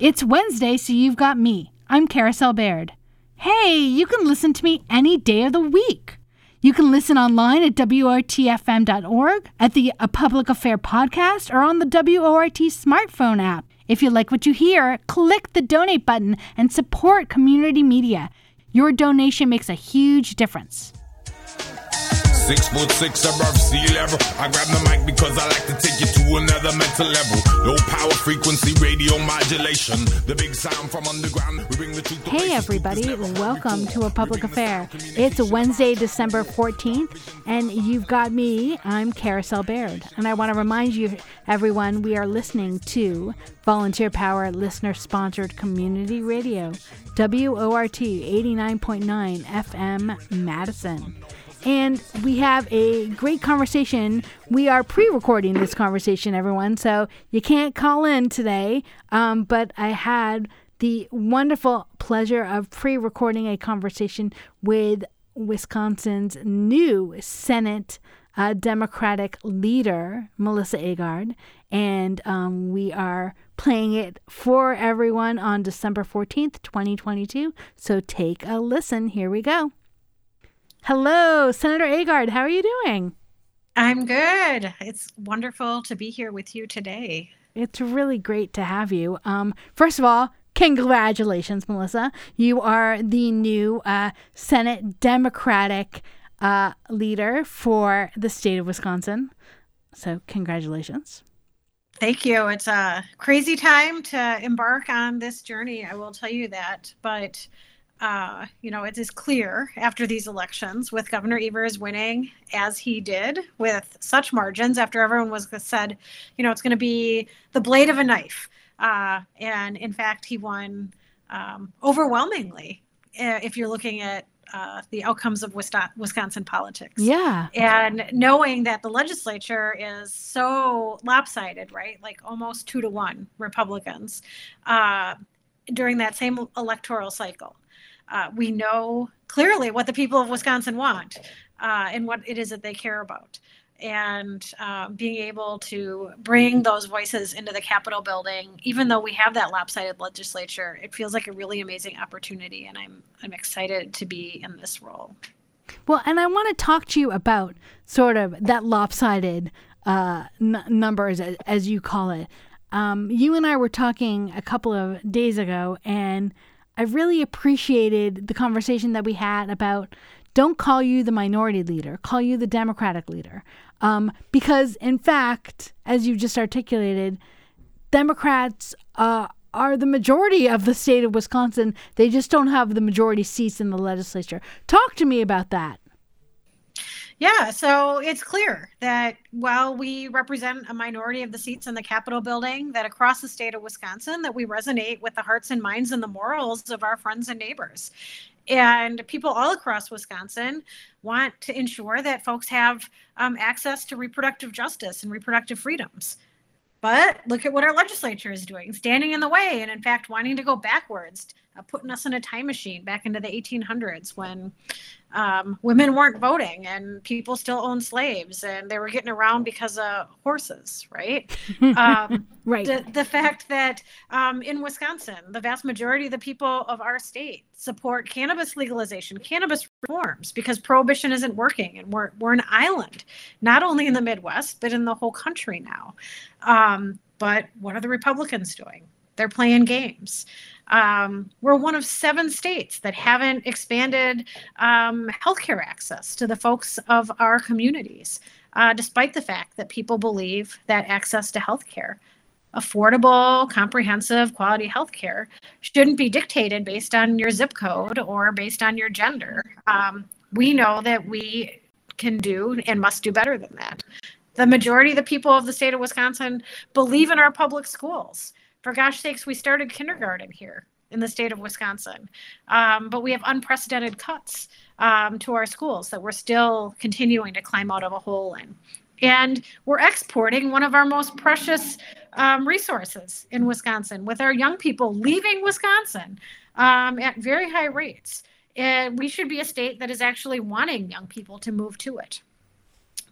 It's Wednesday, so you've got me. I'm Carousel Bayrd. Hey, you can listen to me any day of the week. You can listen online at WORTFM.org, at the A Public Affair podcast, or on the WORT smartphone app. If you like what you hear, click the donate button and support community media. Your donation makes a huge difference. Six foot six above sea level. I grab the mic because I like to take you to another mental level. Low power frequency radio modulation. The big sound from underground. We bring the truth Hey, everybody, welcome to A Public We bring the Affair. It's Wednesday, December 14th, and you've got me. I'm Carousel Bayrd. And I want to remind you, everyone, we are listening to Volunteer Power Listener Sponsored Community Radio, WORT 89.9 FM Madison. And we have a great conversation. We are pre recording this conversation, everyone, so you can't call in today. Um, but I had the wonderful pleasure of pre recording a conversation with Wisconsin's new Senate uh, Democratic leader, Melissa Agard. And um, we are playing it for everyone on December 14th, 2022. So take a listen. Here we go. Hello, Senator Agard. How are you doing? I'm good. It's wonderful to be here with you today. It's really great to have you. Um, first of all, congratulations, Melissa. You are the new uh, Senate Democratic uh, leader for the state of Wisconsin. So, congratulations. Thank you. It's a crazy time to embark on this journey, I will tell you that. But, uh, you know, it is clear after these elections, with Governor Evers winning as he did with such margins, after everyone was said, you know, it's going to be the blade of a knife. Uh, and in fact, he won um, overwhelmingly uh, if you're looking at uh, the outcomes of Wisconsin, Wisconsin politics. Yeah. and knowing that the legislature is so lopsided right like almost two to one republicans uh, during that same electoral cycle uh, we know clearly what the people of wisconsin want uh, and what it is that they care about and uh, being able to bring those voices into the capitol building even though we have that lopsided legislature it feels like a really amazing opportunity and i'm i'm excited to be in this role Well, and I want to talk to you about sort of that lopsided uh, n- numbers, as, you call it. Um, you and I were talking a couple of days ago, and I really appreciated the conversation that we had about don't call you the minority leader, call you the Democratic leader. Um, because, in fact, as you just articulated, Democrats uh, are the majority of the state of Wisconsin. They just don't have the majority seats in the legislature. Talk to me about that. Yeah, so it's clear that while we represent a minority of the seats in the Capitol building, that across the state of Wisconsin, that we resonate with the hearts and minds and the morals of our friends and neighbors. And people all across Wisconsin want to ensure that folks have um, access to reproductive justice and reproductive freedoms. But look at what our legislature is doing, standing in the way, and in fact, wanting to go backwards, uh, putting us in a time machine back into the 1800s when um, women weren't voting and people still owned slaves and they were getting around because of horses, right? Um, Right. the, the fact that um, in Wisconsin, the vast majority of the people of our state support cannabis legalization, cannabis reforms, because prohibition isn't working. And we're, we're an island, not only in the Midwest, but in the whole country now. Um, but what are the Republicans doing? They're playing games. Um, we're one of seven states that haven't expanded um, healthcare access to the folks of our communities, uh, despite the fact that people believe that access to healthcare affordable, comprehensive, quality healthcare shouldn't be dictated based on your zip code or based on your gender. Um, we know that we can do and must do better than that. The majority of the people of the state of Wisconsin believe in our public schools. For gosh sakes, we started kindergarten here in the state of Wisconsin, um, but we have unprecedented cuts um, to our schools that we're still continuing to climb out of a hole in. And we're exporting one of our most precious um, resources in Wisconsin with our young people leaving Wisconsin um, at very high rates. And we should be a state that is actually wanting young people to move to it.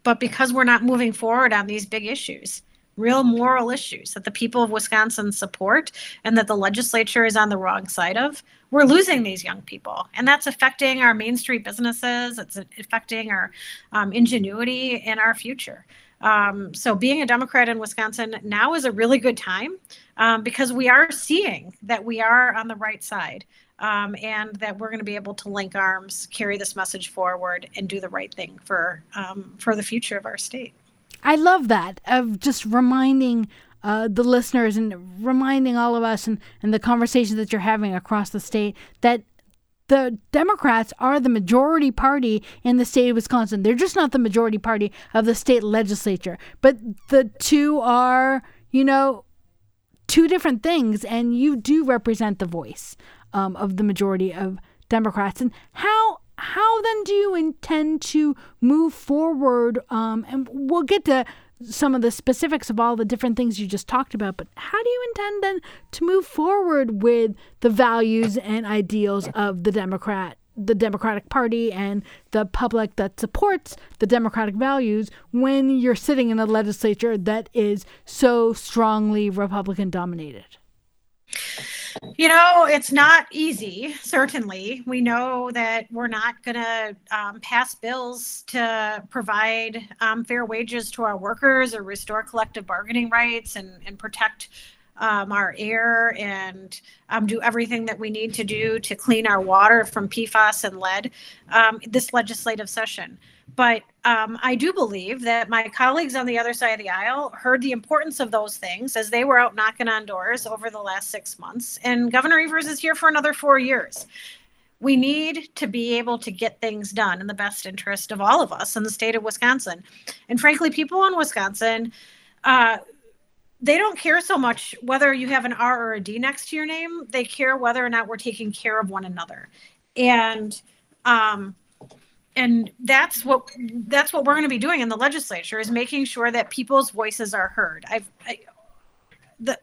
But because we're not moving forward on these big issues, real moral issues that the people of Wisconsin support and that the legislature is on the wrong side of, we're losing these young people. And that's affecting our Main Street businesses, it's affecting our um, ingenuity and our future. Um, so being a Democrat in Wisconsin now is a really good time um, because we are seeing that we are on the right side um, and that we're going to be able to link arms, carry this message forward, and do the right thing for um, for the future of our state. I love that of just reminding uh, the listeners and reminding all of us and, and the conversations that you're having across the state that the Democrats are the majority party in the state of Wisconsin. They're just not the majority party of the state legislature. But the two are, you know, two different things, and you do represent the voice um, of the majority of Democrats. And how how then do you intend to move forward? Um, and we'll get to some of the specifics of all the different things you just talked about, but how do you intend then to move forward with the values and ideals of the Democrat, the Democratic Party, and the public that supports the democratic values when you're sitting in a legislature that is so strongly Republican dominated? You know, it's not easy, certainly. We know that we're not going to um, pass bills to provide um, fair wages to our workers or restore collective bargaining rights and, and protect um, our air and um, do everything that we need to do to clean our water from PFAS and lead um, this legislative session. But um, I do believe that my colleagues on the other side of the aisle heard the importance of those things as they were out knocking on doors over the last six months. And Governor Evers is here for another four years. We need to be able to get things done in the best interest of all of us in the state of Wisconsin. And frankly, people in Wisconsin, uh, they don't care so much whether you have an R or a D next to your name. They care whether or not we're taking care of one another. And um, and that's what that's what we're going to be doing in the legislature is making sure that people's voices are heard. I've I, the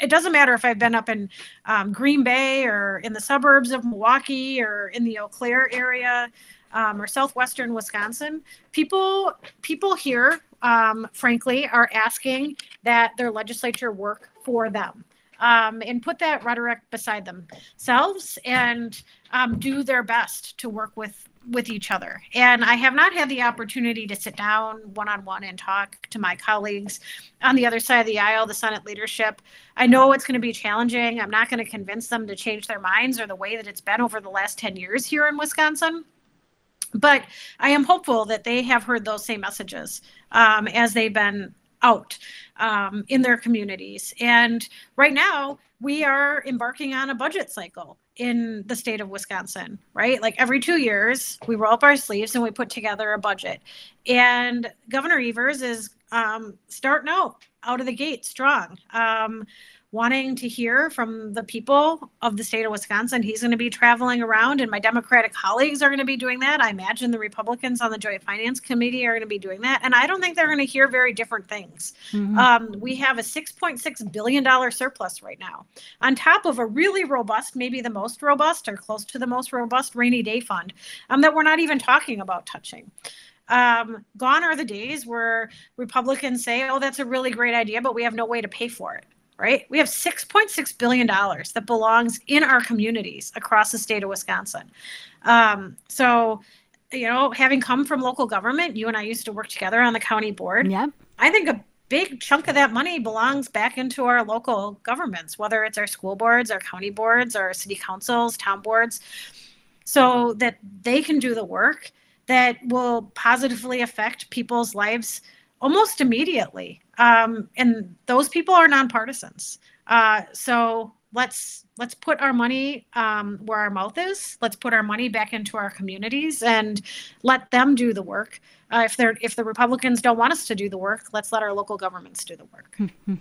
it doesn't matter if I've been up in um, Green Bay or in the suburbs of Milwaukee or in the Eau Claire area um, or southwestern Wisconsin. People people here, um, frankly, are asking that their legislature work for them. Um, and put that rhetoric beside themselves and um, do their best to work with with each other. And I have not had the opportunity to sit down one on one and talk to my colleagues on the other side of the aisle, the Senate leadership. I know it's going to be challenging. I'm not going to convince them to change their minds or the way that it's been over the last 10 years here in Wisconsin. But I am hopeful that they have heard those same messages um, as they've been out um, in their communities. And right now, we are embarking on a budget cycle in the state of Wisconsin, right? Like every two years, we roll up our sleeves and we put together a budget. And Governor Evers is um, starting out out of the gate strong. Um, wanting to hear from the people of the state of Wisconsin. He's going to be traveling around, and my Democratic colleagues are going to be doing that. I imagine the Republicans on the Joint Finance Committee are going to be doing that. And I don't think they're going to hear very different things. Mm-hmm. Um, we have a $6.6 billion surplus right now, on top of a really robust, maybe the most robust or close to the most robust rainy day fund um, that we're not even talking about touching. Um, gone are the days where Republicans say, oh, that's a really great idea, but we have no way to pay for it right? We have $6.6 billion that belongs in our communities across the state of Wisconsin. Um, so, you know, having come from local government, you and I used to work together on the county board. Yeah. I think a big chunk of that money belongs back into our local governments, whether it's our school boards, our county boards, our city councils, town boards, so that they can do the work that will positively affect people's lives almost immediately. Um, and those people are nonpartisans. Uh, so let's let's put our money um, where our mouth is. Let's put our money back into our communities and let them do the work. Uh, if they're if the Republicans don't want us to do the work, let's let our local governments do the work.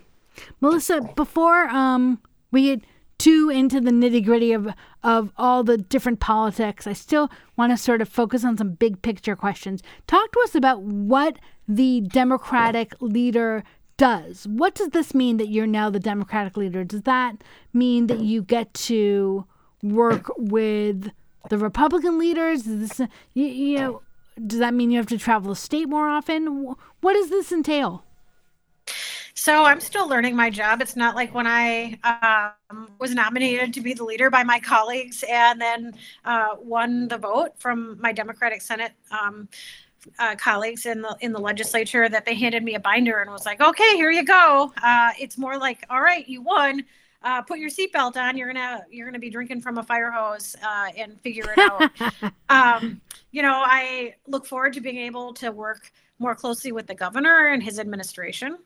Melissa, before um, we too into the nitty gritty of of all the different politics, I still want to sort of focus on some big picture questions. Talk to us about what the Democratic leader does. What does this mean that you're now the Democratic leader? Does that mean that you get to work with the Republican leaders? Is this, you, you know, does that mean you have to travel the state more often? What does this entail? So I'm still learning my job. It's not like when I um, was nominated to be the leader by my colleagues and then uh, won the vote from my Democratic Senate um, uh, colleagues in the in the legislature that they handed me a binder and was like, "Okay, here you go." Uh, it's more like, "All right, you won." Uh, put your seatbelt on. You're gonna you're gonna be drinking from a fire hose uh, and figure it out. um, you know, I look forward to being able to work more closely with the governor and his administration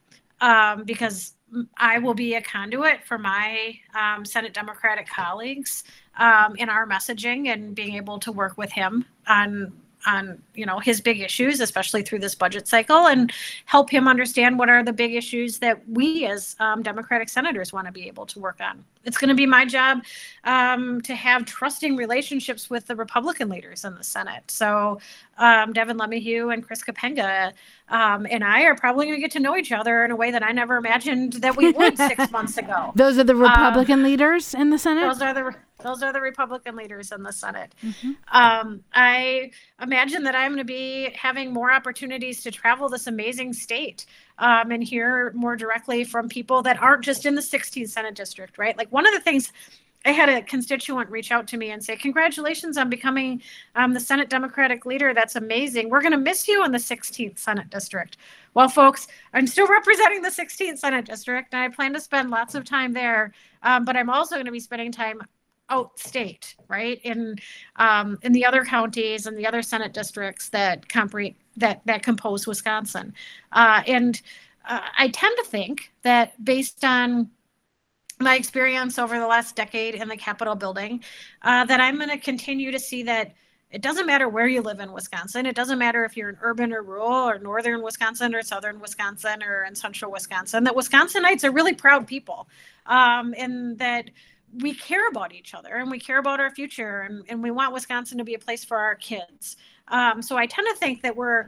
um, because I will be a conduit for my um, Senate Democratic colleagues um, in our messaging and being able to work with him on on you know his big issues especially through this budget cycle and help him understand what are the big issues that we as um, democratic senators want to be able to work on. It's going to be my job um, to have trusting relationships with the republican leaders in the senate. So um, devin LeMahieu and chris kapenga um, and i are probably going to get to know each other in a way that i never imagined that we would six months ago. Those are the republican leaders in the senate? those are the those are the Republican leaders in the Senate. Mm-hmm. Um, I imagine that I'm going to be having more opportunities to travel this amazing state um, and hear more directly from people that aren't just in the 16th Senate district, right? Like one of the things I had a constituent reach out to me and say, Congratulations on becoming um, the Senate Democratic leader. That's amazing. We're going to miss you in the 16th Senate district. Well, folks, I'm still representing the 16th Senate district, and I plan to spend lots of time there. Um, but I'm also going to be spending time outstate, right? In um, in the other counties and the other Senate districts that compre- that that compose Wisconsin, uh, and uh, I tend to think that based on my experience over the last decade in the Capitol building, uh, that I'm going to continue to see that it doesn't matter where you live in Wisconsin. It doesn't matter if you're in urban or rural or northern Wisconsin or southern Wisconsin or in central Wisconsin, that Wisconsinites are really proud people. Um, and that we care about each other and we care about our future and, and we want Wisconsin to be a place for our kids. Um, so I tend to think that we're,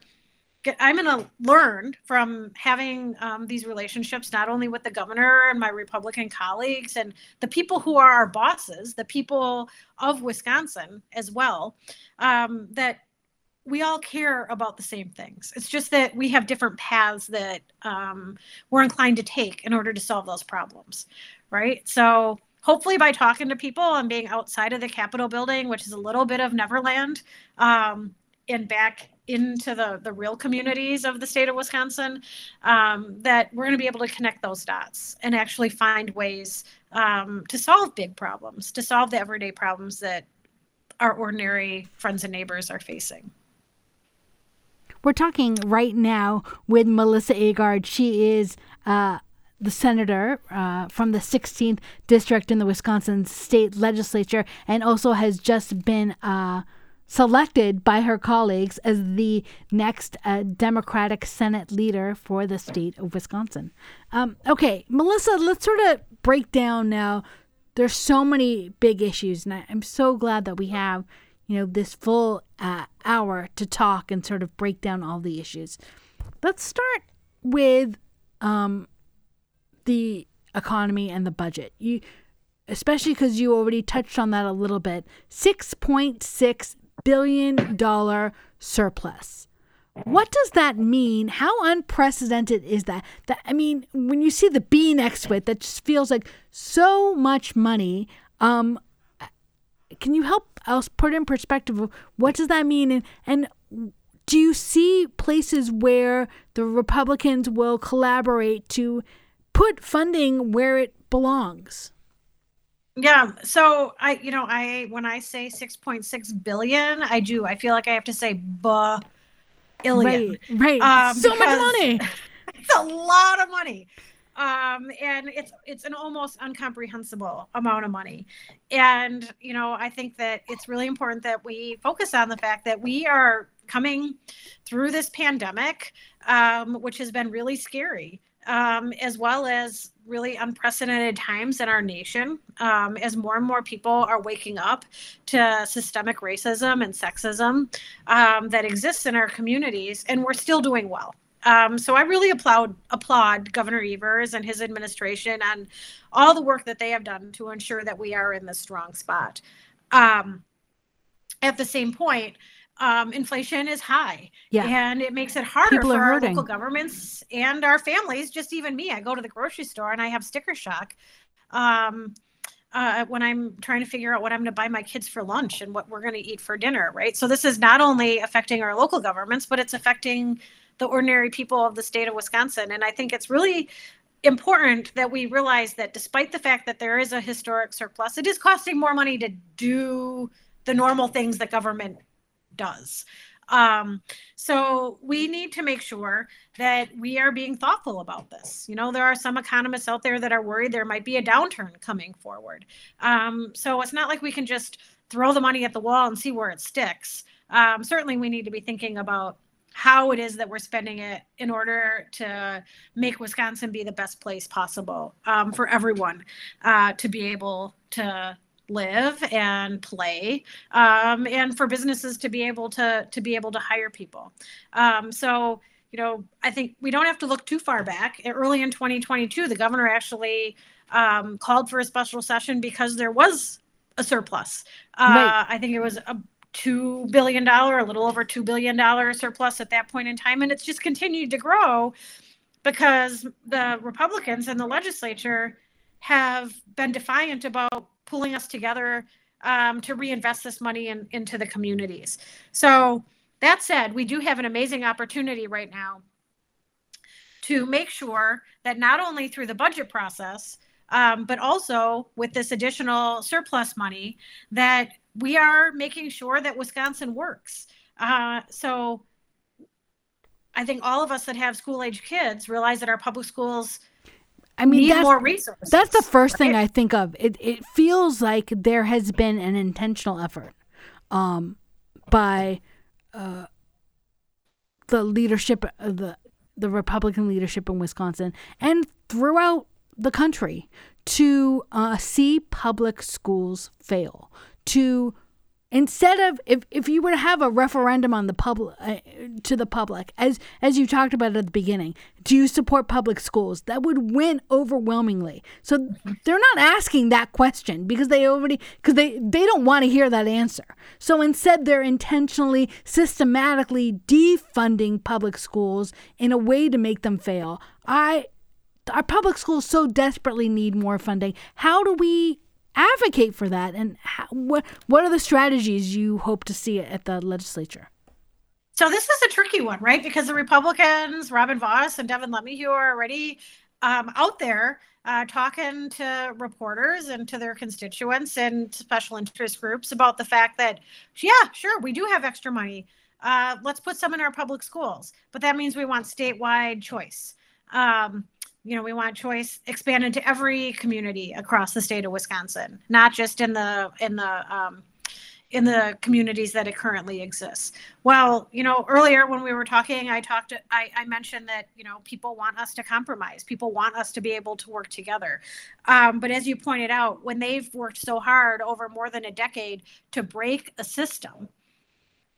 I'm going to learn from having um, these relationships, not only with the governor and my Republican colleagues and the people who are our bosses, the people of Wisconsin as well, um, that we all care about the same things. It's just that we have different paths that um, we're inclined to take in order to solve those problems, right? So hopefully by talking to people and being outside of the Capitol building, which is a little bit of Neverland, um, and back into the the real communities of the state of Wisconsin, um, that we're going to be able to connect those dots and actually find ways um, to solve big problems, to solve the everyday problems that our ordinary friends and neighbors are facing. We're talking right now with Melissa Agard. She is uh, the senator uh, from the 16th district in the Wisconsin state legislature and also has just been uh, selected by her colleagues as the next uh, Democratic Senate leader for the state of Wisconsin. Um, okay, Melissa, let's sort of break down now. There's so many big issues, and I, am so glad that we have, you know, this full uh, hour to talk and sort of break down all the issues. Let's start with um, the economy and the budget. You especially cuz you already touched on that a little bit. 6.6 billion dollar surplus. What does that mean? How unprecedented is that? That I mean, when you see the B next to it, that just feels like so much money. Um, can you help us put in perspective what does that mean and, and do you see places where the Republicans will collaborate to put funding where it belongs. Yeah. So I, you know, I when I say 6.6 billion, I do. I feel like I have to say ba Right. Right. Um, so much money. It's a lot of money. Um, and it's it's an almost incomprehensible amount of money. And you know, I think that it's really important that we focus on the fact that we are coming through this pandemic, um, which has been really scary um, as well as really unprecedented times in our nation um, as more and more people are waking up to systemic racism and sexism um, that exists in our communities, and we're still doing well. Um, so I really applaud applaud Governor Evers and his administration and all the work that they have done to ensure that we are in this strong spot. Um, at the same point, um, inflation is high Yeah. and it makes it harder People for our local governments and our families just even me. I go to the grocery store and i have sticker shock um, uh, when i'm trying to figure out what i'm going to buy my kids for lunch and what we're going to eat for dinner right? So this is not only affecting our local governments but it's affecting the ordinary people of the state of wisconsin. And i think it's really important that we realize that despite the fact that there is a historic surplus it is costing more money to do the normal things that government does. Um, so we need to make sure that we are being thoughtful about this. You know, there are some economists out there that are worried there might be a downturn coming forward. Um, so it's not like we can just throw the money at the wall and see where it sticks. Um, certainly, we need to be thinking about how it is that we're spending it in order to make Wisconsin be the best place possible um, for everyone uh, to be able to live and play um, and for businesses to be able to to be able to hire people. Um, so you know i think we don't have to look too far back. Early in 2022 the governor actually um, called for a special session because there was a surplus. Uh, Right. i think it was a two billion dollar a little over two billion dollar surplus at that point in time and it's just continued to grow because the republicans and the legislature have been defiant about pulling us together um, to reinvest this money in, into the communities. So, that said, we do have an amazing opportunity right now to make sure that not only through the budget process, um, but also with this additional surplus money, that we are making sure that Wisconsin works. Uh, so, I think all of us that have school age kids realize that our public schools I mean, need that's, more resources. that's the first thing? I think of. It it feels like there has been an intentional effort um, by uh, the leadership of the the Republican leadership in Wisconsin and throughout the country to uh, see public schools fail. To instead of if, if you were to have a referendum on the public uh, to the public as as you talked about at the beginning do you support public schools? That would win overwhelmingly. So they're not asking that question because they already because they they don't want to hear that answer. So instead they're intentionally systematically defunding public schools in a way to make them fail. I our public schools so desperately need more funding. How do we advocate for that and how, what what are the strategies you hope to see at the legislature So this is a tricky one, right? Because the Republicans, Robin Vos and Devin LeMahieu, are already um, out there uh, talking to reporters and to their constituents and special interest groups about the fact that, yeah, sure, we do have extra money. Uh, let's put some in our public schools, but that means we want statewide choice. Um, you know, we want choice expanded to every community across the state of Wisconsin, not just in the in the um, in the communities that it currently exists. Well, you know, earlier when we were talking, I talked, I, I mentioned that, you know, people want us to compromise. People want us to be able to work together. Um, but as you pointed out, when they've worked so hard over more than a decade to break a system,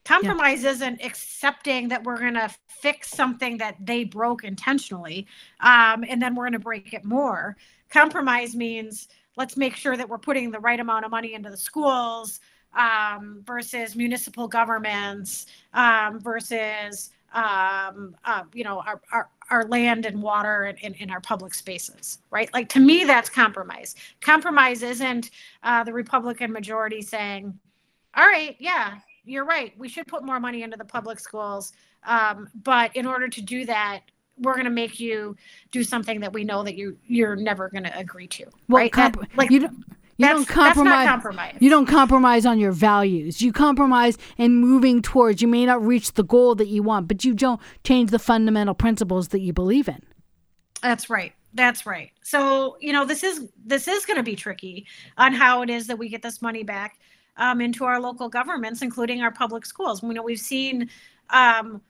compromise isn't accepting that we're going to fix something that they broke intentionally um, and then we're going to break it more. Compromise means let's make sure that we're putting the right amount of money into the schools um, versus municipal governments um, versus um, uh, you know our, our, our land and water and in, in our public spaces right? Like to me that's compromise. Compromise isn't uh, the republican majority saying all right yeah you're right we should put more money into the public schools um, but in order to do that we're going to make you do something that we know that you you're never going to agree to well right That- like you don't you that's, don't compromise that's not compromise you don't compromise on your values you compromise in moving towards you may not reach the goal that you want but you don't change the fundamental principles that you believe in That's right. That's right. So, you know, this is this is going to be tricky on how it is that we get this money back um, into our local governments, including our public schools. You know, we've seen um,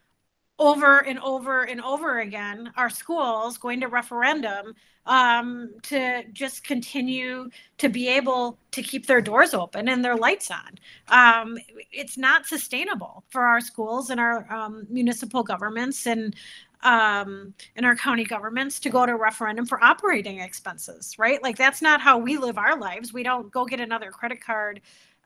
over and over and over again our schools going to referendum um, to just continue to be able to keep their doors open and their lights on. Um, it's not sustainable for our schools and our um, municipal governments and um, in our county governments to go to referendum for operating expenses, right? Like that's not how we live our lives. We don't go get another credit card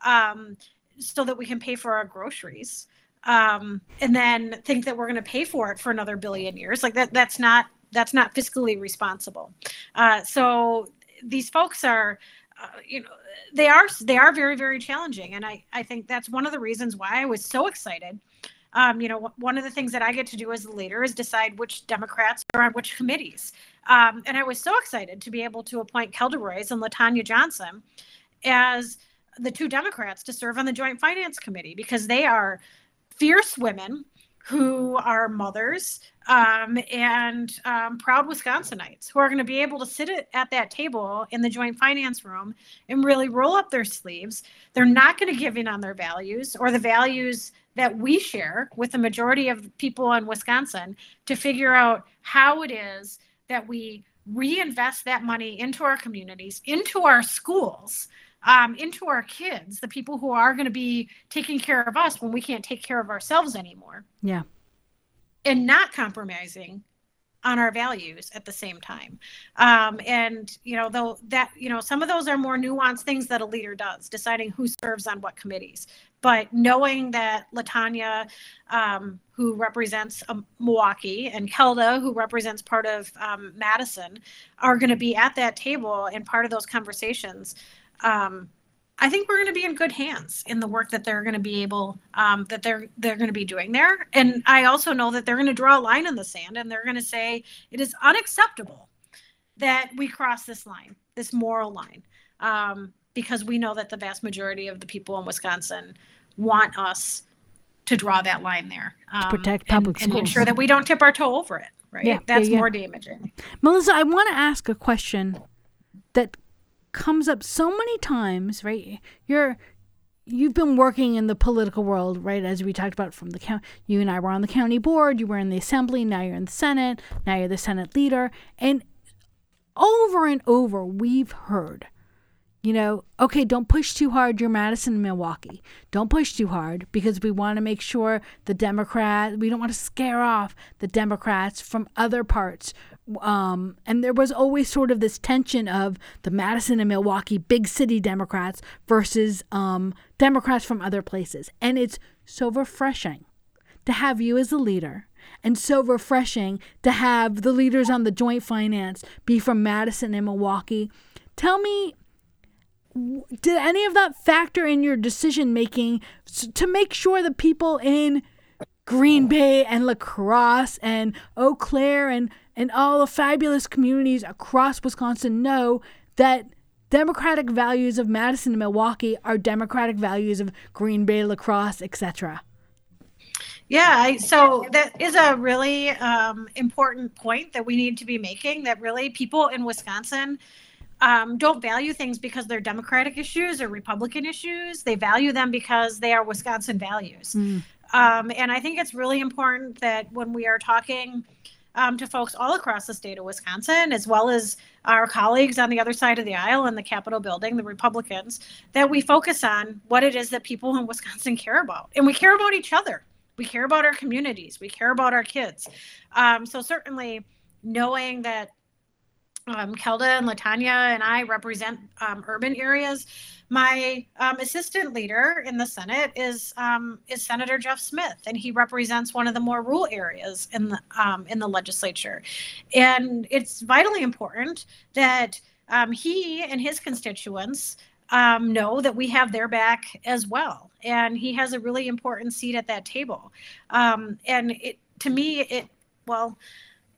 um, so that we can pay for our groceries. um, and then think that we're going to pay for it for another billion years. Like that, that's not that's not fiscally responsible. Uh, so these folks are, uh, you know, they are they are very very challenging, and I I think that's one of the reasons why I was so excited. Um, you know, one of the things that I get to do as a leader is decide which Democrats are on which committees. Um, and I was so excited to be able to appoint Kelda Roys and LaTonya Johnson as the two Democrats to serve on the Joint Finance Committee because they are fierce women who are mothers um, and um, proud Wisconsinites who are going to be able to sit at that table in the joint finance room and really roll up their sleeves. They're not going to give in on their values or the values that we share with the majority of people in Wisconsin to figure out how it is that we reinvest that money into our communities, into our schools, um, into our kids, the people who are going to be taking care of us when we can't take care of ourselves anymore. Yeah. And not compromising on our values at the same time. Um, and, you know, though that, you know, some of those are more nuanced things that a leader does, deciding who serves on what committees. But knowing that LaTonya, um, who represents um, Milwaukee, and Kelda, who represents part of um, Madison, are going to be at that table and part of those conversations um, I think we're going to be in good hands in the work that they're going to be able um, that they're they're going to be doing there. And I also know that they're going to draw a line in the sand and they're going to say it is unacceptable that we cross this line, this moral line, um, because we know that the vast majority of the people in Wisconsin want us to draw that line there um, to protect public and, schools and ensure that we don't tip our toe over it. Right? Yeah, that's yeah, yeah. more damaging. Melissa, I want to ask a question that comes up so many times, right? You're you've been working in the political world, right? As we talked about from the county, you and I were on the county board, you were in the assembly, now you're in the Senate, now you're the Senate leader. And over and over, we've heard, you know, okay, don't push too hard, you're Madison Milwaukee. Don't push too hard because we want to make sure the Democrat, we don't want to scare off the Democrats from other parts um, and there was always sort of this tension of the Madison and Milwaukee big city Democrats versus um, Democrats from other places. And it's so refreshing to have you as a leader and so refreshing to have the leaders on the joint finance be from Madison and Milwaukee. Tell me, did any of that factor in your decision making to make sure the people in Green Bay and La Crosse and Eau Claire and and all the fabulous communities across Wisconsin know that democratic values of Madison and Milwaukee are democratic values of Green Bay, La Crosse, etc. Yeah, so that is a really um, important point that we need to be making. That really people in Wisconsin um, don't value things because they're Democratic issues or Republican issues. They value them because they are Wisconsin values. Mm. Um, and I think it's really important that when we are talking um, to folks all across the state of Wisconsin, as well as our colleagues on the other side of the aisle in the Capitol building, the Republicans, that we focus on what it is that people in Wisconsin care about. And we care about each other. We care about our communities. We care about our kids. Um, so, certainly, knowing that um, Kelda and LaTonya and I represent um, urban areas. My um, assistant leader in the Senate is um, is Senator Jeff Smith, and he represents one of the more rural areas in the um, in the legislature. And it's vitally important that um, he and his constituents know that we have their back as well. And he has a really important seat at that table. and it to me, it well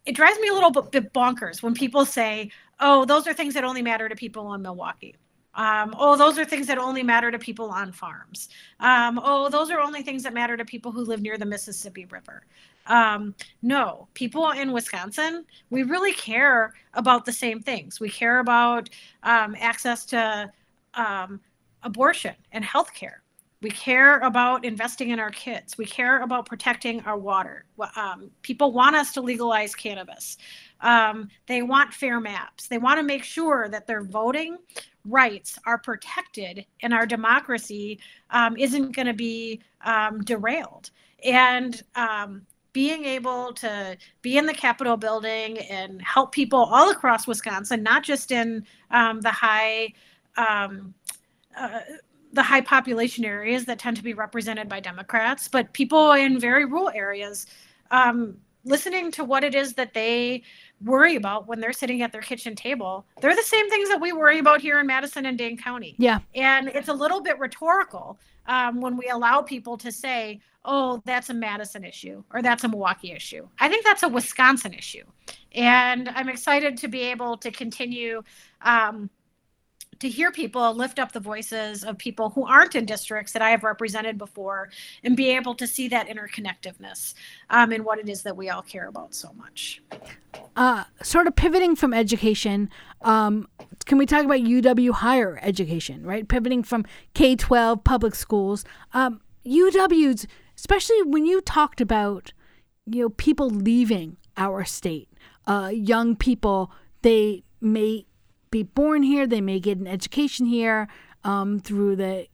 it drives me a little bit bonkers when people say, "Oh, those are things that only matter to people in Milwaukee." Um, oh, those are things that only matter to people on farms. Um, oh, those are only things that matter to people who live near the Mississippi River. Um, no, people in Wisconsin, we really care about the same things. We care about um, access to um, abortion and health care. We care about investing in our kids. We care about protecting our water. Um, people want us to legalize cannabis. Um, they want fair maps. They want to make sure that they're voting rights are protected and our democracy um, isn't going to be um, derailed. And um, being able to be in the Capitol building and help people all across Wisconsin, not just in um, the high. Uh, the high population areas that tend to be represented by Democrats, but people in very rural areas um, listening to what it is that they worry about when they're sitting at their kitchen table. They're the same things that we worry about here in Madison and Dane County. Yeah. And it's a little bit rhetorical um, when we allow people to say, oh, that's a Madison issue or that's a Milwaukee issue. I think that's a Wisconsin issue. And I'm excited to be able to continue um, to hear people lift up the voices of people who aren't in districts that I have represented before and be able to see that interconnectedness um, in what it is that we all care about so much. Uh, sort of pivoting from education, um, can we talk about UW higher education, right? Pivoting from K 12 public schools. Um, UW's, especially when you talked about you know people leaving our state, uh, young people, they may be born here. They may get an education here um, through the,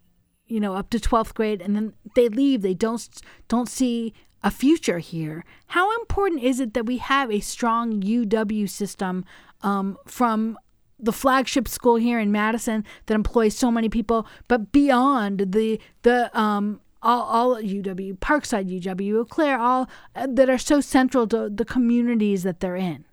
you know, up to twelfth grade, and then they leave. They don't don't see a future here. How important is it that we have a strong UW system um, from the flagship school here in Madison that employs so many people, but beyond the the um, all, all UW, Parkside UW, Eau Claire, all uh, that are so central to the communities that they're in.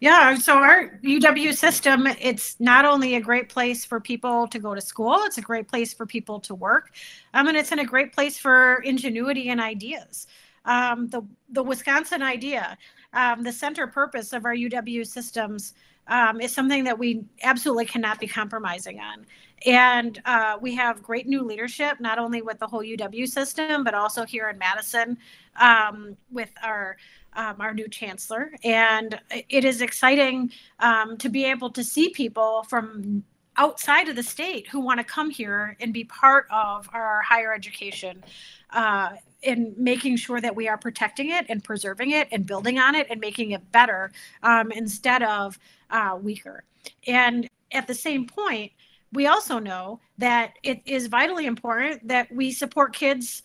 Yeah, so our UW system, it's not only a great place for people to go to school, it's a great place for people to work, um, and it's in a great place for ingenuity and ideas. Um, the, the Wisconsin idea, um, the center purpose of our UW systems um, is something that we absolutely cannot be compromising on. And uh, we have great new leadership, not only with the whole UW system, but also here in Madison um, with our um, our new chancellor. And it is exciting um, to be able to see people from outside of the state who want to come here and be part of our higher education uh, in making sure that we are protecting it and preserving it and building on it and making it better um, instead of uh, weaker. And at the same point, we also know that it is vitally important that we support kids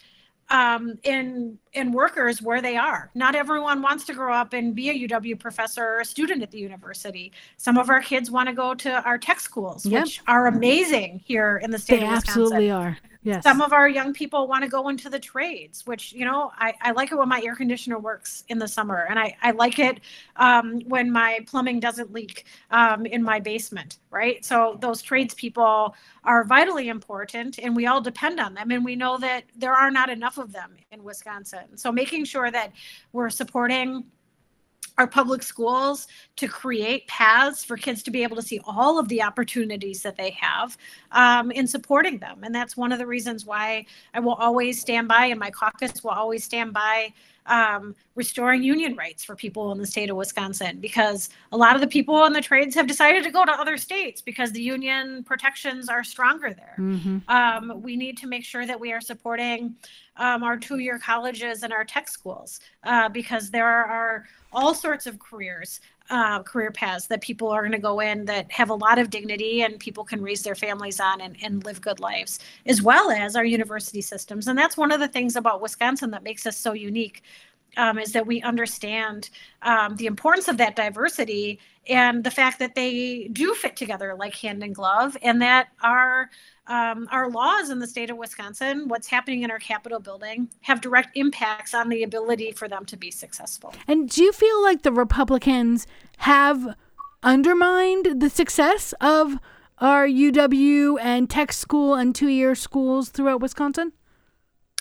um, in in workers where they are. Not everyone wants to grow up and be a UW professor or a student at the university. Some of our kids want to go to our tech schools, yep. which are amazing here in the state they of Wisconsin. Absolutely are. Yes. Some of our young people want to go into the trades, which, you know, I, I like it when my air conditioner works in the summer. And I, I like it um, when my plumbing doesn't leak um, in my basement, right? So those tradespeople are vitally important and we all depend on them. And we know that there are not enough of them in Wisconsin. So making sure that we're supporting our public schools to create paths for kids to be able to see all of the opportunities that they have um, in supporting them. And that's one of the reasons why I will always stand by, and my caucus will always stand by um, restoring union rights for people in the state of Wisconsin because a lot of the people in the trades have decided to go to other states because the union protections are stronger there. Mm-hmm. Um, we need to make sure that we are supporting um, our two year colleges and our tech schools uh, because there are all sorts of careers. Uh, career paths that people are going to go in that have a lot of dignity and people can raise their families on and, and live good lives, as well as our university systems. And that's one of the things about Wisconsin that makes us so unique um, is that we understand um, the importance of that diversity and the fact that they do fit together like hand and glove, and that our um, our laws in the state of Wisconsin, what's happening in our Capitol building, have direct impacts on the ability for them to be successful. And do you feel like the Republicans have undermined the success of our UW and tech school and two year schools throughout Wisconsin?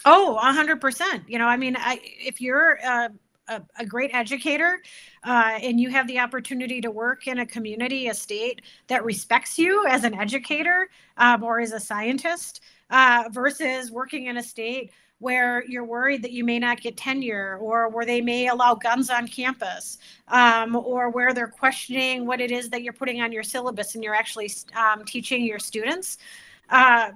Oh, a hundred percent. You know, I mean, I, if you're a, a, a great educator uh, and you have the opportunity to work in a community, a state that respects you as an educator um, or as a scientist, uh, versus working in a state where you're worried that you may not get tenure or where they may allow guns on campus um, or where they're questioning what it is that you're putting on your syllabus and you're actually um, teaching your students. Uh,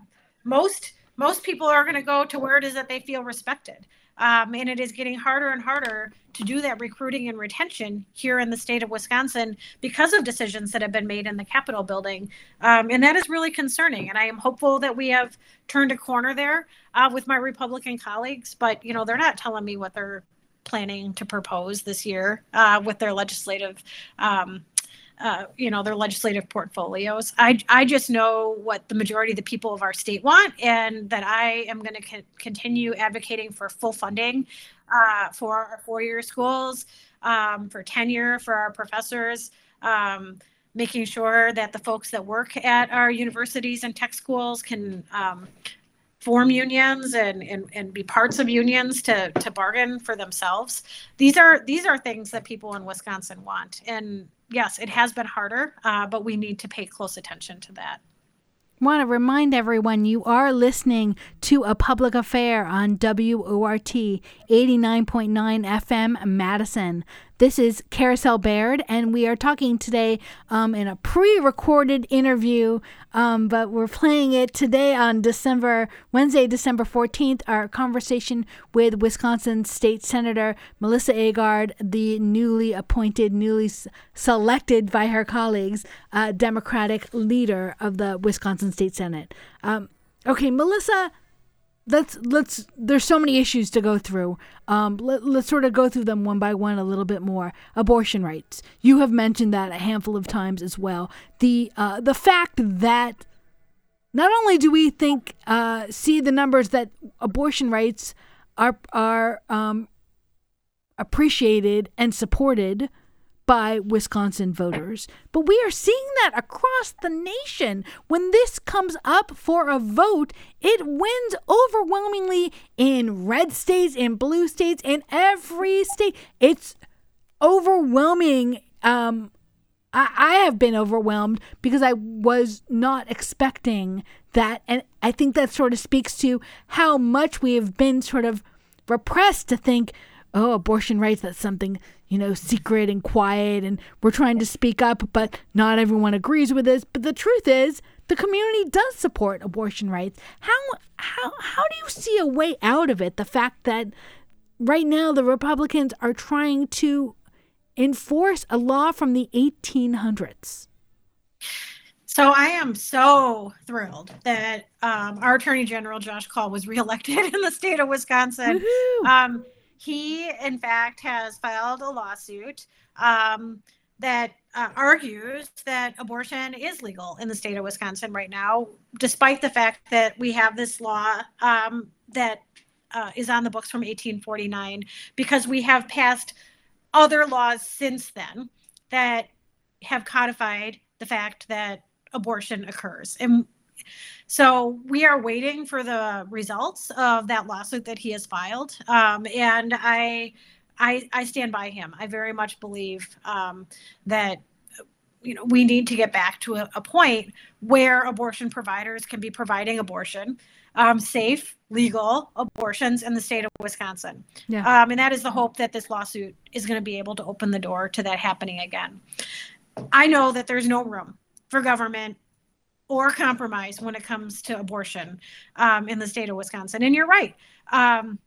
most most people are going to go to where it is that they feel respected. Um, and it is getting harder and harder to do that recruiting and retention here in the state of Wisconsin because of decisions that have been made in the Capitol building. Um, and that is really concerning. And I am hopeful that we have turned a corner there uh, with my Republican colleagues. But, you know, they're not telling me what they're planning to propose this year uh, with their legislative um, uh, you know their legislative portfolios. I I just know what the majority of the people of our state want, and that I am going to co- continue advocating for full funding uh, for our four-year schools, um, for tenure for our professors. Um, making sure that the folks that work at our universities and tech schools can um, form unions and, and and be parts of unions to to bargain for themselves. These are these are things that people in Wisconsin want. And yes, it has been harder, uh, but we need to pay close attention to that want to remind everyone you are listening to a public affair on WORT 89.9 FM Madison. This is Carousel Bayrd, and we are talking today um, in a pre recorded interview, um, but we're playing it today on December, Wednesday, December 14th. Our conversation with Wisconsin State Senator Melissa Agard, the newly appointed, newly selected by her colleagues, uh, Democratic leader of the Wisconsin State Senate. Um, okay, Melissa let's let's there's so many issues to go through. Um let, let's sort of go through them one by one a little bit more. Abortion rights. You have mentioned that a handful of times as well. The uh the fact that not only do we think uh see the numbers that abortion rights are are um appreciated and supported by Wisconsin voters. But we are seeing that across the nation. When this comes up for a vote, it wins overwhelmingly in red states, in blue states, in every state. It's overwhelming. Um, I, I have been overwhelmed because I was not expecting that. And I think that sort of speaks to how much we have been sort of repressed to think, oh, abortion rights, that's something you know, secret and quiet, and we're trying to speak up, but not everyone agrees with us. But the truth is, the community does support abortion rights. How how how do you see a way out of it? The fact that right now the Republicans are trying to enforce a law from the 1800s. So I am so thrilled that um, our Attorney General Josh Kaul was reelected in the state of Wisconsin. Um, he, in fact, has filed a lawsuit um, that uh, argues that abortion is legal in the state of Wisconsin right now, despite the fact that we have this law um, that uh, is on the books from 1849, because we have passed other laws since then that have codified the fact that abortion occurs. And so we are waiting for the results of that lawsuit that he has filed, um, and I, I, I stand by him. I very much believe um, that you know we need to get back to a, a, point where abortion providers can be providing abortion um, safe legal abortions in the state of wisconsin yeah. um, and that is the hope that this lawsuit is going to be able to open the door to that happening again i know that there's no room for government or compromise when it comes to abortion um, in the state of Wisconsin. And you're right. Um,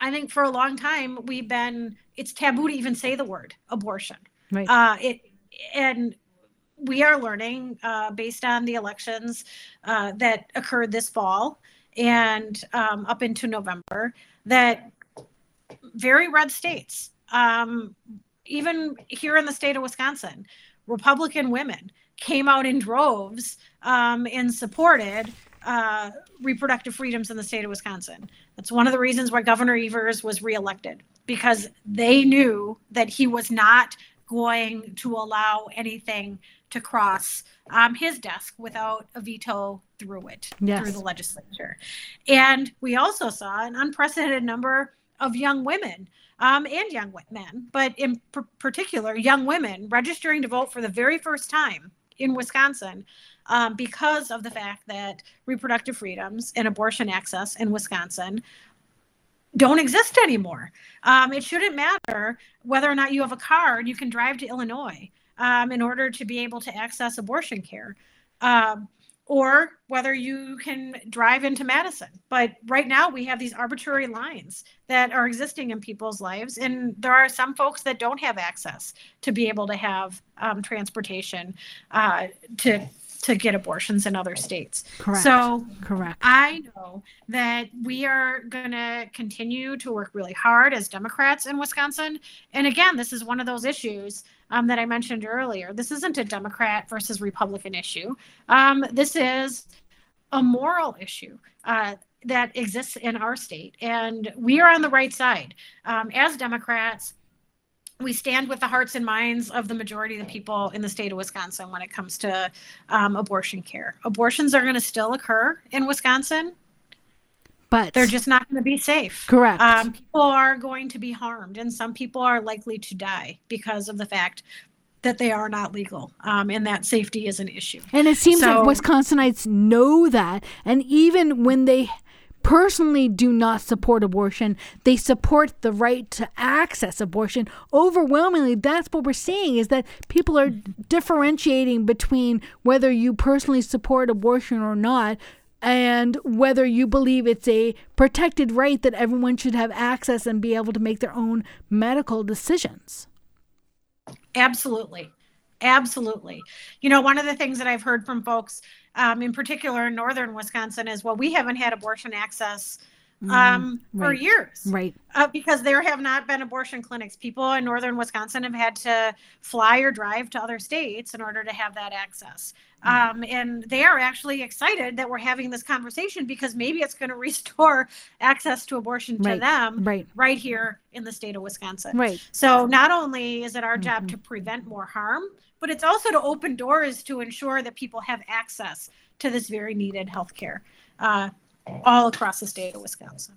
I think for a long time we've been it's taboo to even say the word abortion. Right. Uh, it and we are learning uh, based on the elections uh, that occurred this fall and um, up into November that very red states, um, even here in the state of Wisconsin, Republican women came out in droves um, and supported uh, reproductive freedoms in the state of Wisconsin. That's one of the reasons why Governor Evers was reelected because they knew that he was not going to allow anything to cross um, his desk without a veto through it, yes. through the legislature. And we also saw an unprecedented number of young women um, and young men, but in p- particular, young women registering to vote for the very first time in Wisconsin um, because of the fact that reproductive freedoms and abortion access in Wisconsin don't exist anymore. Um, it shouldn't matter whether or not you have a car and you can drive to Illinois um, in order to be able to access abortion care. Um, or whether you can drive into Madison. But right now, we have these arbitrary lines that are existing in people's lives. And there are some folks that don't have access to be able to have um, transportation uh, to. To get abortions in other states. Correct. So, correct. I know that we are going to continue to work really hard as Democrats in Wisconsin. And again, this is one of those issues um, that I mentioned earlier. This isn't a Democrat versus Republican issue. Um, this is a moral issue. Uh, that exists in our state, and we are on the right side. Um, as Democrats, we stand with the hearts and minds of the majority of the people in the state of Wisconsin when it comes to um, abortion care. Abortions are going to still occur in Wisconsin but they're just not going to be safe. Correct. Um, people are going to be harmed, and some people are likely to die because of the fact that they are not legal, um, and that safety is an issue. And it seems so, like Wisconsinites know that, and even when they personally do not support abortion. They support the right to access abortion. Overwhelmingly, that's what we're seeing is that people are differentiating between whether you personally support abortion or not and whether you believe it's a protected right that everyone should have access and be able to make their own medical decisions. Absolutely. Absolutely. You know, one of the things that I've heard from folks, um, in particular in northern Wisconsin, is well, we haven't had abortion access Mm, um, mm, right, for years. Right. Uh, because there have not been abortion clinics. People in northern Wisconsin have had to fly or drive to other states in order to have that access. Mm. Um, and they are actually excited that we're having this conversation because maybe it's going to restore access to abortion to right, them right. right here in the state of Wisconsin. Right. So not only is it our job mm-hmm. to prevent more harm, but it's also to open doors to ensure that people have access to this very needed health care. Uh, all across the state of Wisconsin.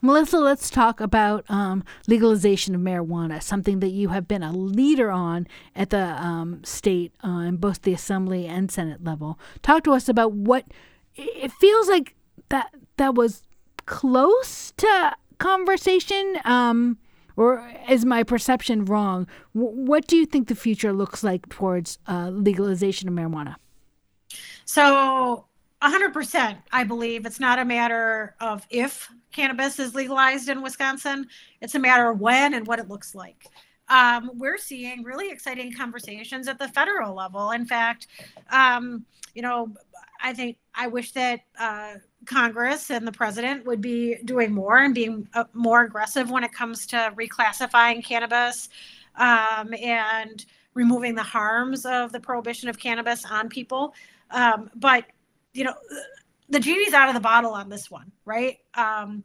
Melissa, let's talk about um, legalization of marijuana, something that you have been a leader on at the um, state, uh, both the assembly and senate level. Talk to us about what it feels like that that was close to conversation, um, or is my perception wrong? W- what do you think the future looks like towards uh, legalization of marijuana? So 100%, I believe. It's not a matter of if cannabis is legalized in Wisconsin, it's a matter of when and what it looks like. Um, we're seeing really exciting conversations at the federal level. In fact, um, you know, I think I wish that uh, Congress and the president would be doing more and being uh, more aggressive when it comes to reclassifying cannabis um, and removing the harms of the prohibition of cannabis on people. Um, but you know, the genie's out of the bottle on this one, right? Um,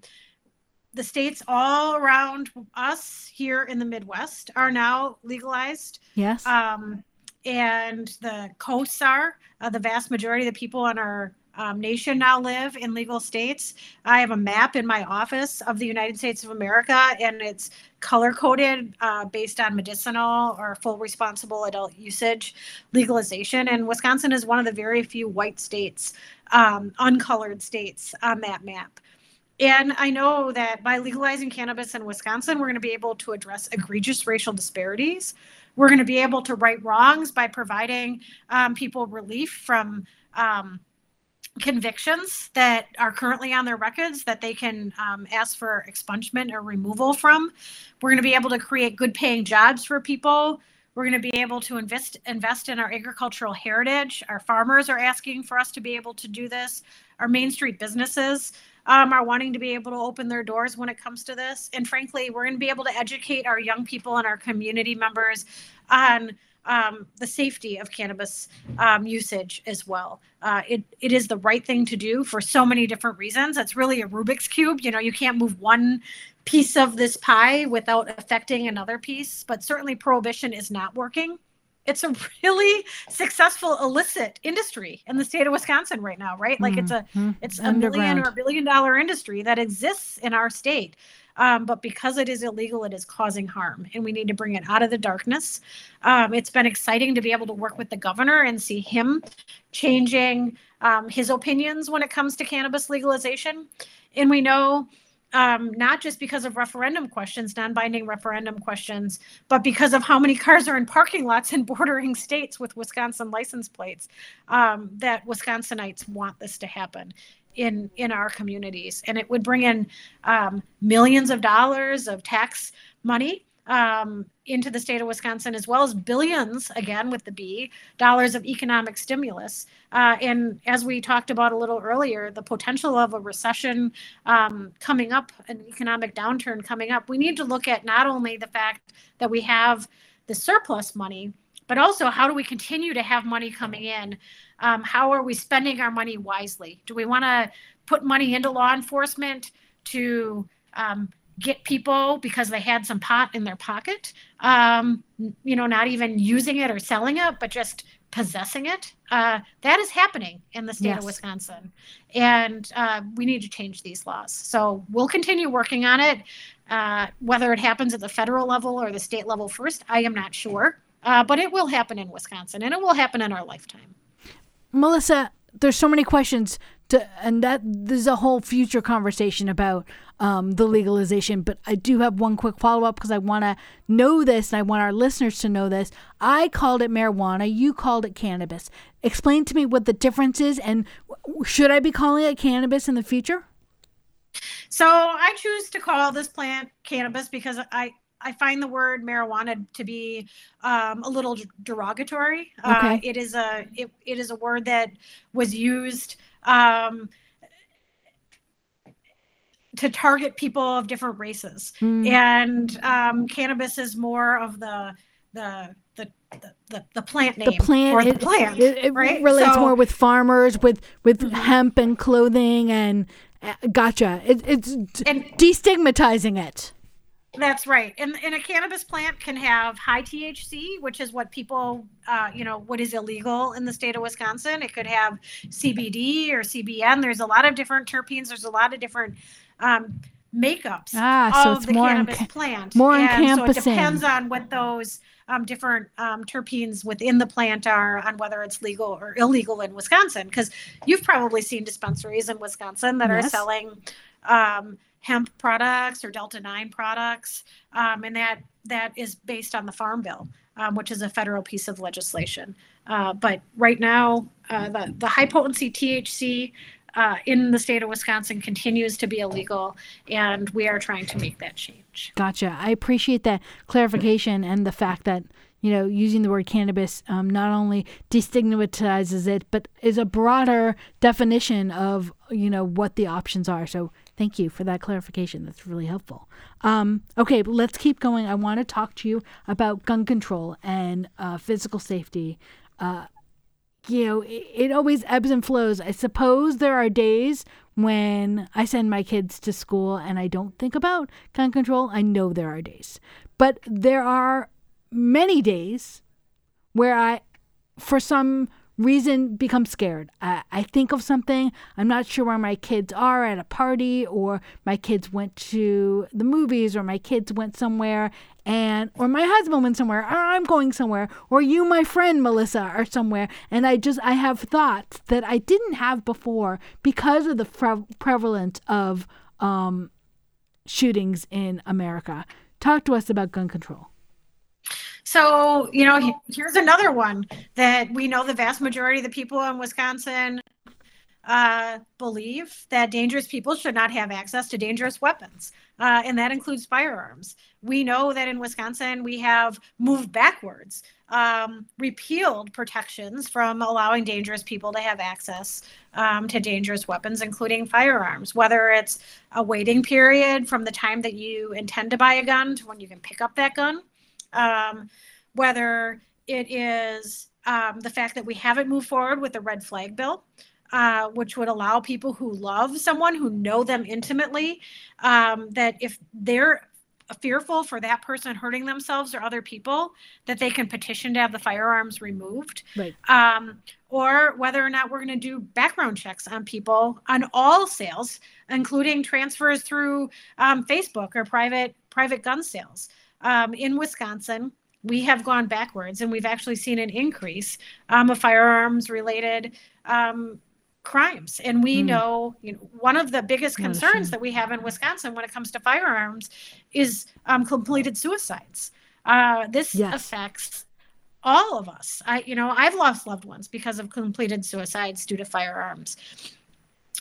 the states all around us here in the Midwest are now legalized. Yes. Um, and the coasts are. Uh, the vast majority of the people in our um, nation now live in legal states. I have a map in my office of the United States of America, and it's color coded uh, based on medicinal or full responsible adult usage legalization. And Wisconsin is one of the very few white states, um, uncolored states on that map. And I know that by legalizing cannabis in Wisconsin, we're going to be able to address egregious racial disparities. We're going to be able to right wrongs by providing um, people relief from um, convictions that are currently on their records that they can um, ask for expungement or removal from. We're going to be able to create good paying jobs for people. We're going to be able to invest invest in our agricultural heritage. Our farmers are asking for us to be able to do this. Our Main Street businesses um, are wanting to be able to open their doors when it comes to this. And frankly, we're going to be able to educate our young people and our community members on um, the safety of cannabis um, usage as well. Uh, it it is the right thing to do for so many different reasons. It's really a Rubik's cube. You know, you can't move one piece of this pie without affecting another piece. But certainly, prohibition is not working. It's a really successful illicit industry in the state of Wisconsin right now, right? Like it's a mm-hmm. it's a million or a billion dollar industry that exists in our state. Um, but because it is illegal, it is causing harm, and we need to bring it out of the darkness. Um, it's been exciting to be able to work with the governor and see him changing um, his opinions when it comes to cannabis legalization. And we know um, not just because of referendum questions, non binding referendum questions, but because of how many cars are in parking lots in bordering states with Wisconsin license plates, um, that Wisconsinites want this to happen in in our communities and it would bring in um, millions of dollars of tax money um, into the state of Wisconsin, as well as billions, again with the B, dollars of economic stimulus. Uh, and as we talked about a little earlier, the potential of a recession um, coming up, an economic downturn coming up, we need to look at not only the fact that we have the surplus money, but also how do we continue to have money coming in? Um, how are we spending our money wisely? Do we want to put money into law enforcement to um, get people because they had some pot in their pocket? Um, you know, not even using it or selling it, but just possessing it. Uh, that is happening in the state yes. of Wisconsin. And uh, we need to change these laws. So we'll continue working on it. Uh, whether it happens at the federal level or the state level first, I am not sure. Uh, but it will happen in Wisconsin and it will happen in our lifetime. Melissa, there's so many questions to, and that there's a whole future conversation about um, the legalization. But I do have one quick follow up because I want to know this and I want our listeners to know this. I called it marijuana. You called it cannabis. Explain to me what the difference is, and should I be calling it cannabis in the future? So I choose to call this plant cannabis because I I find the word marijuana to be um, a little derogatory. Uh, okay. Uh, it is a it, it is a word that was used um, to target people of different races, mm. and um, cannabis is more of the the the the, the, plant name the plant or the it, plant it, it right? relates so, more with farmers with with mm-hmm. hemp and clothing and uh, gotcha it, it's and, destigmatizing it that's right. And, and a cannabis plant can have high THC, which is what people, uh, you know, what is illegal in the state of Wisconsin. It could have CBD or CBN. There's a lot of different terpenes. There's a lot of different um, makeups ah, so of the cannabis enc- plant. More and so it depends on what those um, different um, terpenes within the plant are on whether it's legal or illegal in Wisconsin. Because you've probably seen dispensaries in Wisconsin that yes. are selling um, hemp products or Delta 9 products. Um, and that that is based on the Farm Bill, um, which is a federal piece of legislation. Uh, but right now, uh, the, the high potency THC uh, in the state of Wisconsin continues to be illegal, and we are trying to make that change. Gotcha. I appreciate that clarification and the fact that you know, using the word cannabis um, not only destigmatizes it, but is a broader definition of, you know, what the options are. So Thank you for that clarification. That's really helpful. Um, okay, let's keep going. I want to talk to you about gun control and uh, physical safety. Uh, you know, it, it always ebbs and flows. I suppose there are days when I send my kids to school and I don't think about gun control. I know there are days. But there are many days where I, for some reason become scared. I, I think of something, I'm not sure where my kids are at a party, or my kids went to the movies, or my kids went somewhere, and or my husband went somewhere, or I'm going somewhere, or you, my friend Melissa, are somewhere, and I just I have thoughts that I didn't have before because of the pre- prevalence of um, shootings in America. Talk to us about gun control. So, you know, here's another one that we know the vast majority of the people in Wisconsin uh, believe that dangerous people should not have access to dangerous weapons, uh, and that includes firearms. We know that in Wisconsin we have moved backwards, um, repealed protections from allowing dangerous people to have access um, to dangerous weapons, including firearms, whether it's a waiting period from the time that you intend to buy a gun to when you can pick up that gun um, whether it is um, the fact that we haven't moved forward with the red flag bill, uh, which would allow people who love someone, who know them intimately, um, that if they're fearful for that person hurting themselves or other people, that they can petition to have the firearms removed. Right. Um, or whether or not we're going to do background checks on people on all sales, including transfers through um, Facebook or private private gun sales um, in Wisconsin, we have gone backwards and we've actually seen an increase um, of firearms related um, crimes. And we mm. know, you know, one of the biggest concerns that we have in Wisconsin when it comes to firearms is um, completed suicides. Uh, this yes. affects all of us. I, you know, I've lost loved ones because of completed suicides due to firearms.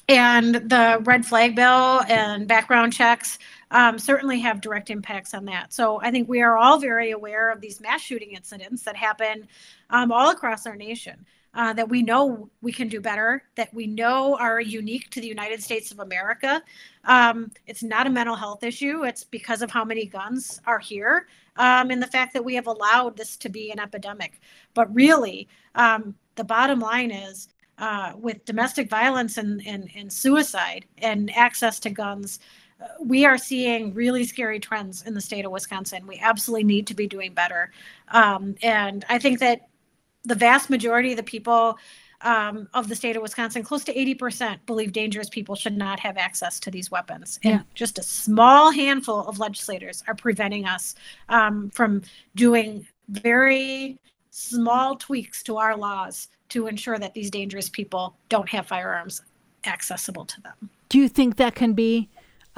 And the red flag bill and background checks um, certainly have direct impacts on that. So I think we are all very aware of these mass shooting incidents that happen um, all across our nation. uh, that we know we can do better, that we know are unique to the United States of America. Um, it's not a mental health issue. It's because of how many guns are here um, and the fact that we have allowed this to be an epidemic. But really, um, the bottom line is uh, with domestic violence and, and, and suicide and access to guns, we are seeing really scary trends in the state of Wisconsin. We absolutely need to be doing better. Um, and I think that the vast majority of the people um, of the state of Wisconsin, close to 80%, believe dangerous people should not have access to these weapons. And yeah. just a small handful of legislators are preventing us um, from doing very small tweaks to our laws to ensure that these dangerous people don't have firearms accessible to them. Do you think that can be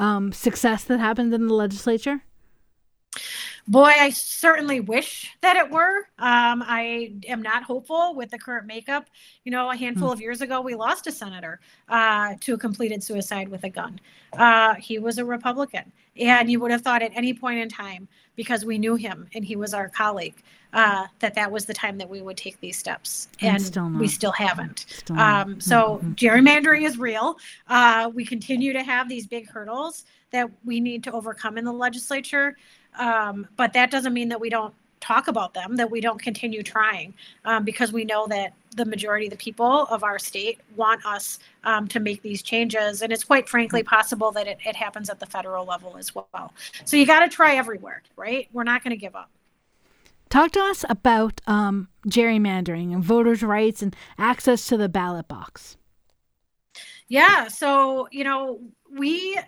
um, success that happened in the legislature? Boy, I certainly wish that it were. Um, I am not hopeful with the current makeup. You know, a handful mm. of years ago, we lost a senator uh, to a completed suicide with a gun. Uh, he was a Republican. And you would have thought at any point in time, because we knew him and he was our colleague, uh, that that was the time that we would take these steps. And, and still we still haven't. Still um, so mm-hmm. gerrymandering is real. Uh, we continue to have these big hurdles that we need to overcome in the legislature. Um, but that doesn't mean that we don't talk about them, that we don't continue trying, um, because we know that the majority of the people of our state want us um, to make these changes. And it's quite frankly possible that it, it happens at the federal level as well. So you got to try everywhere, right? We're not going to give up. Talk to us about um, gerrymandering and voters' rights and access to the ballot box. Yeah. So, you know, we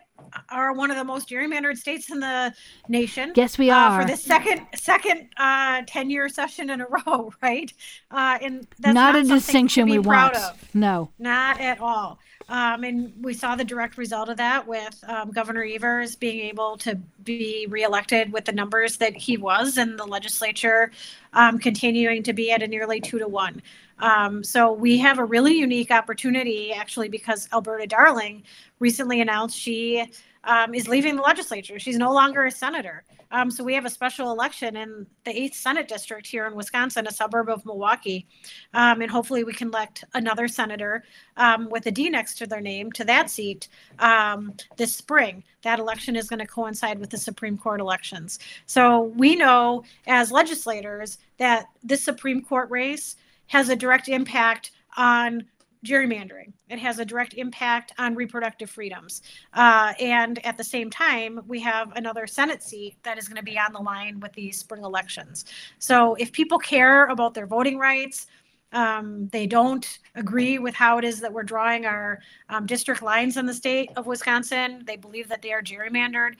are one of the most gerrymandered states in the nation. Yes, we are uh, for the second second uh, ten year session in a row, right? Uh, and that's not, not a distinction we want. Of. No, not at all. Um, and we saw the direct result of that with um, Governor Evers being able to be reelected with the numbers that he was, and the legislature um, continuing to be at a nearly two to one. Um, so we have a really unique opportunity, actually, because Alberta Darling recently announced she um, is leaving the legislature. She's no longer a senator. Um, so we have a special election in the 8th Senate District here in Wisconsin, a suburb of Milwaukee. Um, and hopefully we can elect another senator um, with a D next to their name to that seat um, this spring. That election is going to coincide with the Supreme Court elections. So we know as legislators that this Supreme Court race has a direct impact on gerrymandering. It has a direct impact on reproductive freedoms. Uh, and at the same time, we have another Senate seat that is going to be on the line with these spring elections. So if people care about their voting rights, um, they don't agree with how it is that we're drawing our um, district lines in the state of Wisconsin. They believe that they are gerrymandered.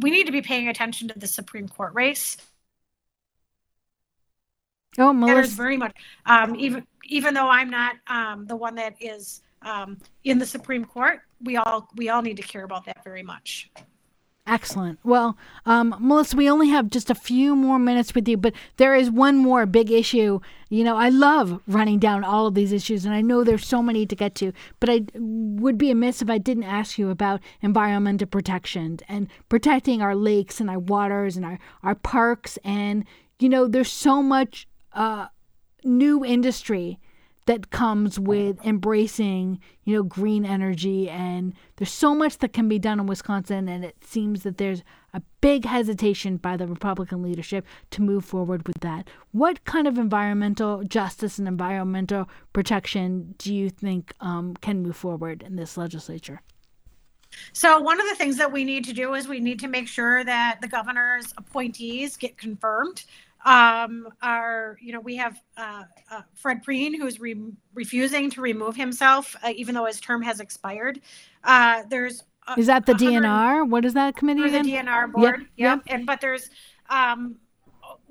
We need to be paying attention to the Supreme Court race Oh, Melissa. very much. Um, even even though I'm not um, the one that is um, in the Supreme Court, we all we all need to care about that very much. Excellent. Well, um, Melissa, we only have just a few more minutes with you, but there is one more big issue. You know, I love running down all of these issues, and I know there's so many to get to, but I would be amiss if I didn't ask you about environmental protection and protecting our lakes and our waters and our, our parks. And, you know, there's so much uh, new industry that comes with embracing, you know, green energy. And there's so much that can be done in Wisconsin, and it seems that there's a big hesitation by the Republican leadership to move forward with that. What kind of environmental justice and environmental protection do you think um, can move forward in this legislature? So, one of the things that we need to do is we need to make sure that the governor's appointees get confirmed um, are you know we have uh, uh, Fred Prehn, who's re- refusing to remove himself uh, even though his term has expired. Uh, there's is that the DNR? What is that committee? The DNR board. Yep. yep. And but there's um,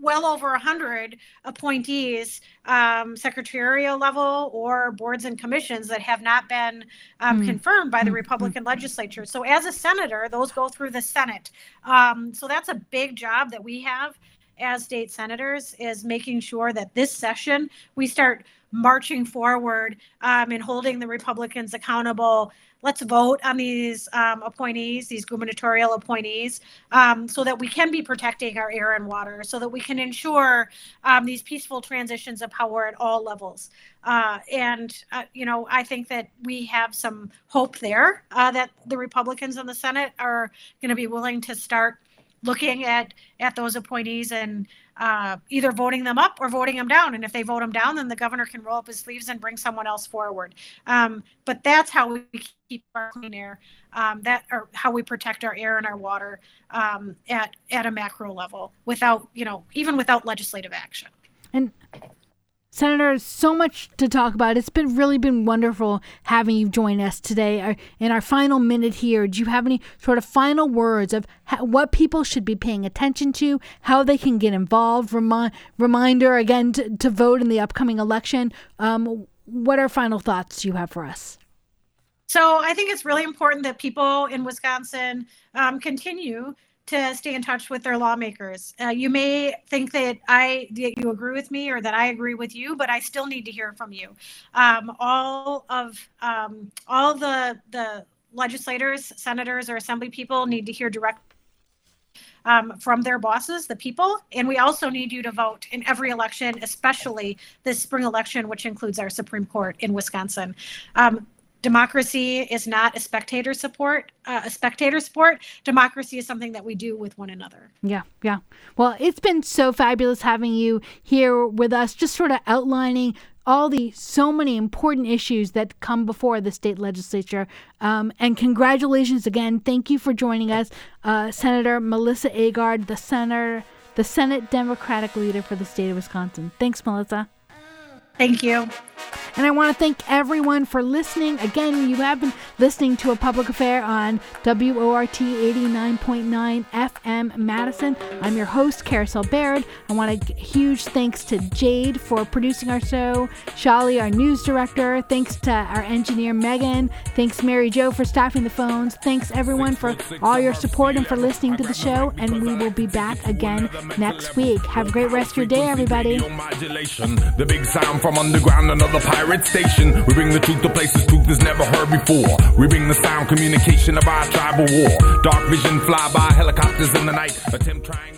well over a hundred appointees, um, secretarial level or boards and commissions that have not been um, mm. confirmed by the mm. Republican mm. legislature. So as a senator, those go through the Senate. Um, so that's a big job that we have as state senators is making sure that this session we start marching forward um, and holding the Republicans accountable. Let's vote on these um, appointees, these gubernatorial appointees, um, so that we can be protecting our air and water, so that we can ensure um, these peaceful transitions of power at all levels. Uh, and, uh, you know, I think that we have some hope there uh, that the Republicans in the Senate are going to be willing to start looking at at those appointees and uh, either voting them up or voting them down. And if they vote them down, then the governor can roll up his sleeves and bring someone else forward. Um, but that's how we keep our clean air. Um, that or how we protect our air and our water um, at at a macro level without you know even without legislative action. And Senator, so much to talk about. It's been really been wonderful having you join us today. Uh, in our final minute here, do you have any sort of final words of how, what people should be paying attention to, how they can get involved? Remi- reminder again to, to, vote in the upcoming election. Um, what are final thoughts you have for us? So I think it's really important that people in Wisconsin um, continue to stay in touch with their lawmakers. Uh, you may think that I that you agree with me or that I agree with you, but I still need to hear from you. Um, all of um, all the the legislators, senators, or assembly people need to hear direct um, from their bosses, the people. And we also need you to vote in every election, especially this spring election, which includes our Supreme Court in Wisconsin. Um, democracy is not a spectator support uh, a spectator sport. Democracy is something that we do with one another. Yeah yeah. Well it's been so fabulous having you here with us just sort of outlining all the so many important issues that come before the state legislature. Um, and congratulations again. Thank you for joining us uh, senator melissa agard the senator the senate democratic leader for the state of wisconsin. Thanks melissa thank you and I want to thank everyone for listening. Again, you have been listening to a public affair on WORT 89.9 FM Madison. I'm your host, Carousel Bayrd. I want a huge thanks to Jade for producing our show, Shali, our news director. Thanks to our engineer, Megan. Thanks, Mary Jo, for staffing the phones. Thanks, everyone, for all your support and for listening to the show. And we will be back again next week. Have a great rest of your day, everybody. From underground, another pirate pirate station. We bring the truth to places truth is never heard before. We bring the sound communication of our tribal war. Dark vision fly by helicopters in the night. Attempt trying